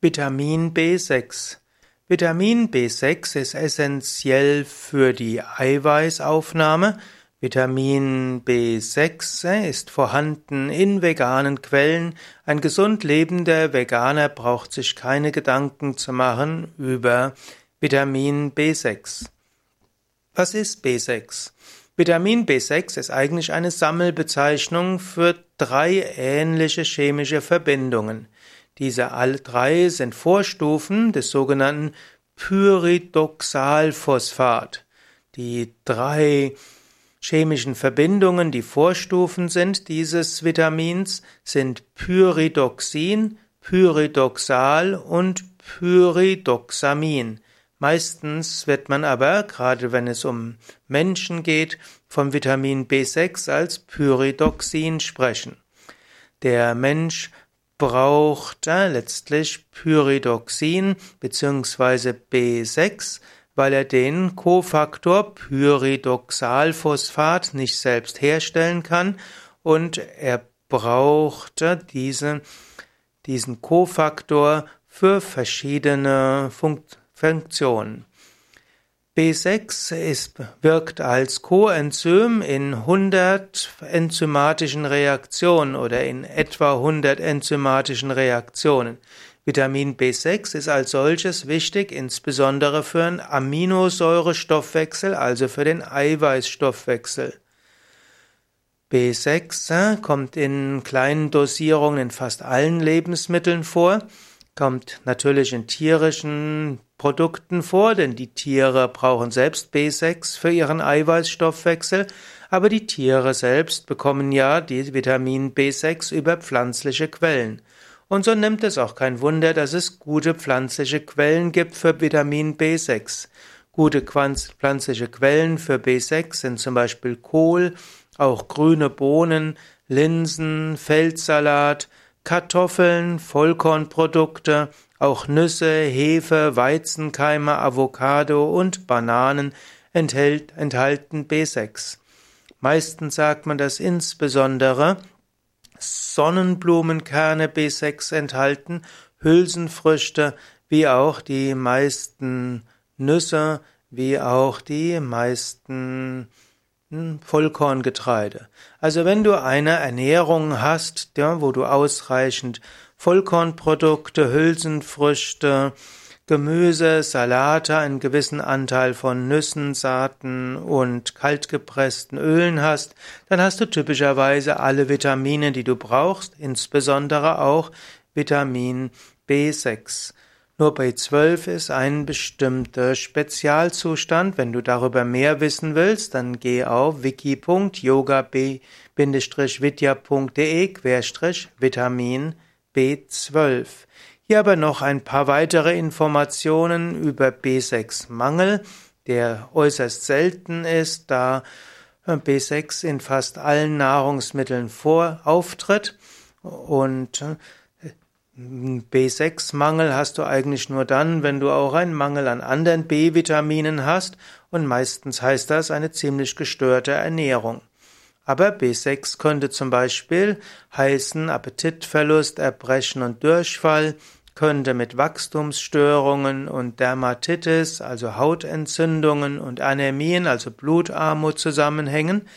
Vitamin B6. Vitamin B6 ist essentiell für die Eiweißaufnahme. Vitamin B6 ist vorhanden in veganen Quellen. Ein gesund lebender Veganer braucht sich keine Gedanken zu machen über Vitamin B6. Was ist B6? Vitamin B6 ist eigentlich eine Sammelbezeichnung für drei ähnliche chemische Verbindungen. Diese alle drei sind Vorstufen des sogenannten Pyridoxalphosphat. Die drei chemischen Verbindungen, die Vorstufen sind dieses Vitamins, sind Pyridoxin, Pyridoxal und Pyridoxamin. Meistens wird man aber, gerade wenn es um Menschen geht, vom Vitamin B6 als Pyridoxin sprechen. Der Mensch braucht äh, letztlich Pyridoxin bzw. B6, weil er den Kofaktor Pyridoxalphosphat nicht selbst herstellen kann und er braucht äh, diese, diesen Kofaktor für verschiedene Funktionen. B6 ist, wirkt als Coenzym in 100 enzymatischen Reaktionen oder in etwa 100 enzymatischen Reaktionen. Vitamin B6 ist als solches wichtig, insbesondere für den Aminosäurestoffwechsel, also für den Eiweißstoffwechsel. B6 äh, kommt in kleinen Dosierungen in fast allen Lebensmitteln vor kommt natürlich in tierischen Produkten vor, denn die Tiere brauchen selbst B6 für ihren Eiweißstoffwechsel, aber die Tiere selbst bekommen ja die Vitamin B6 über pflanzliche Quellen. Und so nimmt es auch kein Wunder, dass es gute pflanzliche Quellen gibt für Vitamin B6. Gute pflanzliche Quellen für B6 sind zum Beispiel Kohl, auch grüne Bohnen, Linsen, Feldsalat, Kartoffeln, Vollkornprodukte, auch Nüsse, Hefe, Weizenkeime, Avocado und Bananen enthält, enthalten B6. Meistens sagt man, dass insbesondere Sonnenblumenkerne B6 enthalten, Hülsenfrüchte, wie auch die meisten Nüsse, wie auch die meisten hm, Vollkorngetreide. Also wenn du eine Ernährung hast, wo du ausreichend Vollkornprodukte, Hülsenfrüchte, Gemüse, Salate, einen gewissen Anteil von Nüssen, Saaten und kaltgepressten Ölen hast, dann hast du typischerweise alle Vitamine, die du brauchst, insbesondere auch Vitamin B6. Nur bei 12 ist ein bestimmter Spezialzustand. Wenn du darüber mehr wissen willst, dann geh auf wiki.yoga-vidya.de-vitamin B12. Hier aber noch ein paar weitere Informationen über B6-Mangel, der äußerst selten ist, da B6 in fast allen Nahrungsmitteln vor auftritt und B6-Mangel hast du eigentlich nur dann, wenn du auch einen Mangel an anderen B-Vitaminen hast und meistens heißt das eine ziemlich gestörte Ernährung. Aber B6 könnte zum Beispiel heißen Appetitverlust, Erbrechen und Durchfall, könnte mit Wachstumsstörungen und Dermatitis, also Hautentzündungen und Anämien, also Blutarmut zusammenhängen.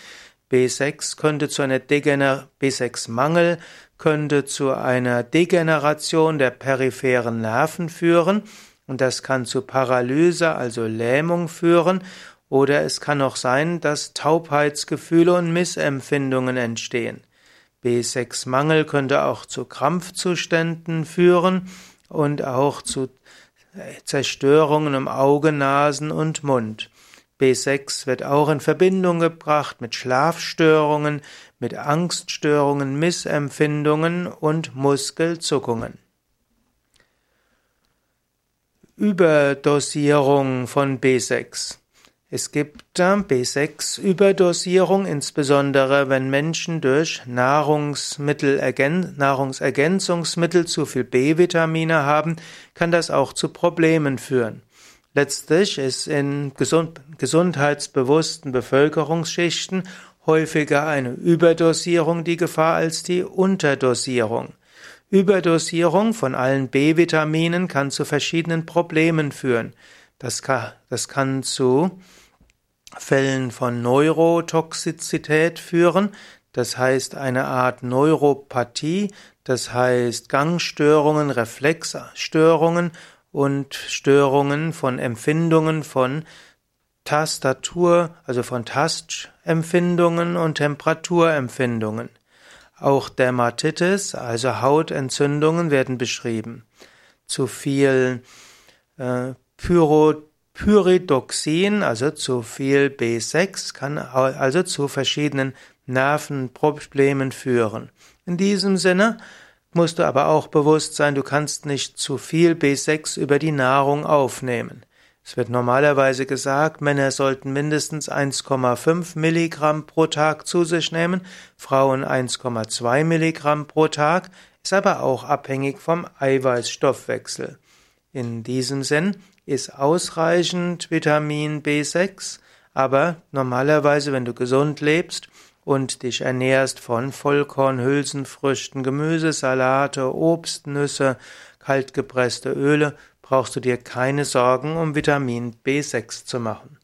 B6 könnte zu einer Degener B6-Mangel könnte zu einer Degeneration der peripheren Nerven führen und das kann zu Paralyse, also Lähmung führen oder es kann auch sein, dass Taubheitsgefühle und Missempfindungen entstehen. B6-Mangel könnte auch zu Krampfzuständen führen und auch zu Zerstörungen im Auge, Nasen und Mund. B6 wird auch in Verbindung gebracht mit Schlafstörungen, mit Angststörungen, Missempfindungen und Muskelzuckungen. Überdosierung von B6. Es gibt B6-Überdosierung, insbesondere wenn Menschen durch Nahrungsergänzungsmittel zu viel B-Vitamine haben, kann das auch zu Problemen führen. Letztlich ist in gesund, gesundheitsbewussten Bevölkerungsschichten häufiger eine Überdosierung die Gefahr als die Unterdosierung. Überdosierung von allen B-Vitaminen kann zu verschiedenen Problemen führen. Das kann, das kann zu Fällen von Neurotoxizität führen, das heißt eine Art Neuropathie, das heißt Gangstörungen, Reflexstörungen und Störungen von Empfindungen von Tastatur, also von Tastempfindungen und Temperaturempfindungen. Auch Dermatitis, also Hautentzündungen werden beschrieben. Zu viel äh, Pyro, Pyridoxin, also zu viel B6, kann also zu verschiedenen Nervenproblemen führen. In diesem Sinne musst du aber auch bewusst sein, du kannst nicht zu viel B6 über die Nahrung aufnehmen. Es wird normalerweise gesagt, Männer sollten mindestens 1,5 Milligramm pro Tag zu sich nehmen, Frauen 1,2 Milligramm pro Tag, ist aber auch abhängig vom Eiweißstoffwechsel. In diesem Sinn ist ausreichend Vitamin B6, aber normalerweise, wenn du gesund lebst und dich ernährst von Vollkorn, Hülsenfrüchten, Gemüse, Salate, Obst, Nüsse, kaltgepresste Öle, brauchst du dir keine Sorgen um Vitamin B6 zu machen.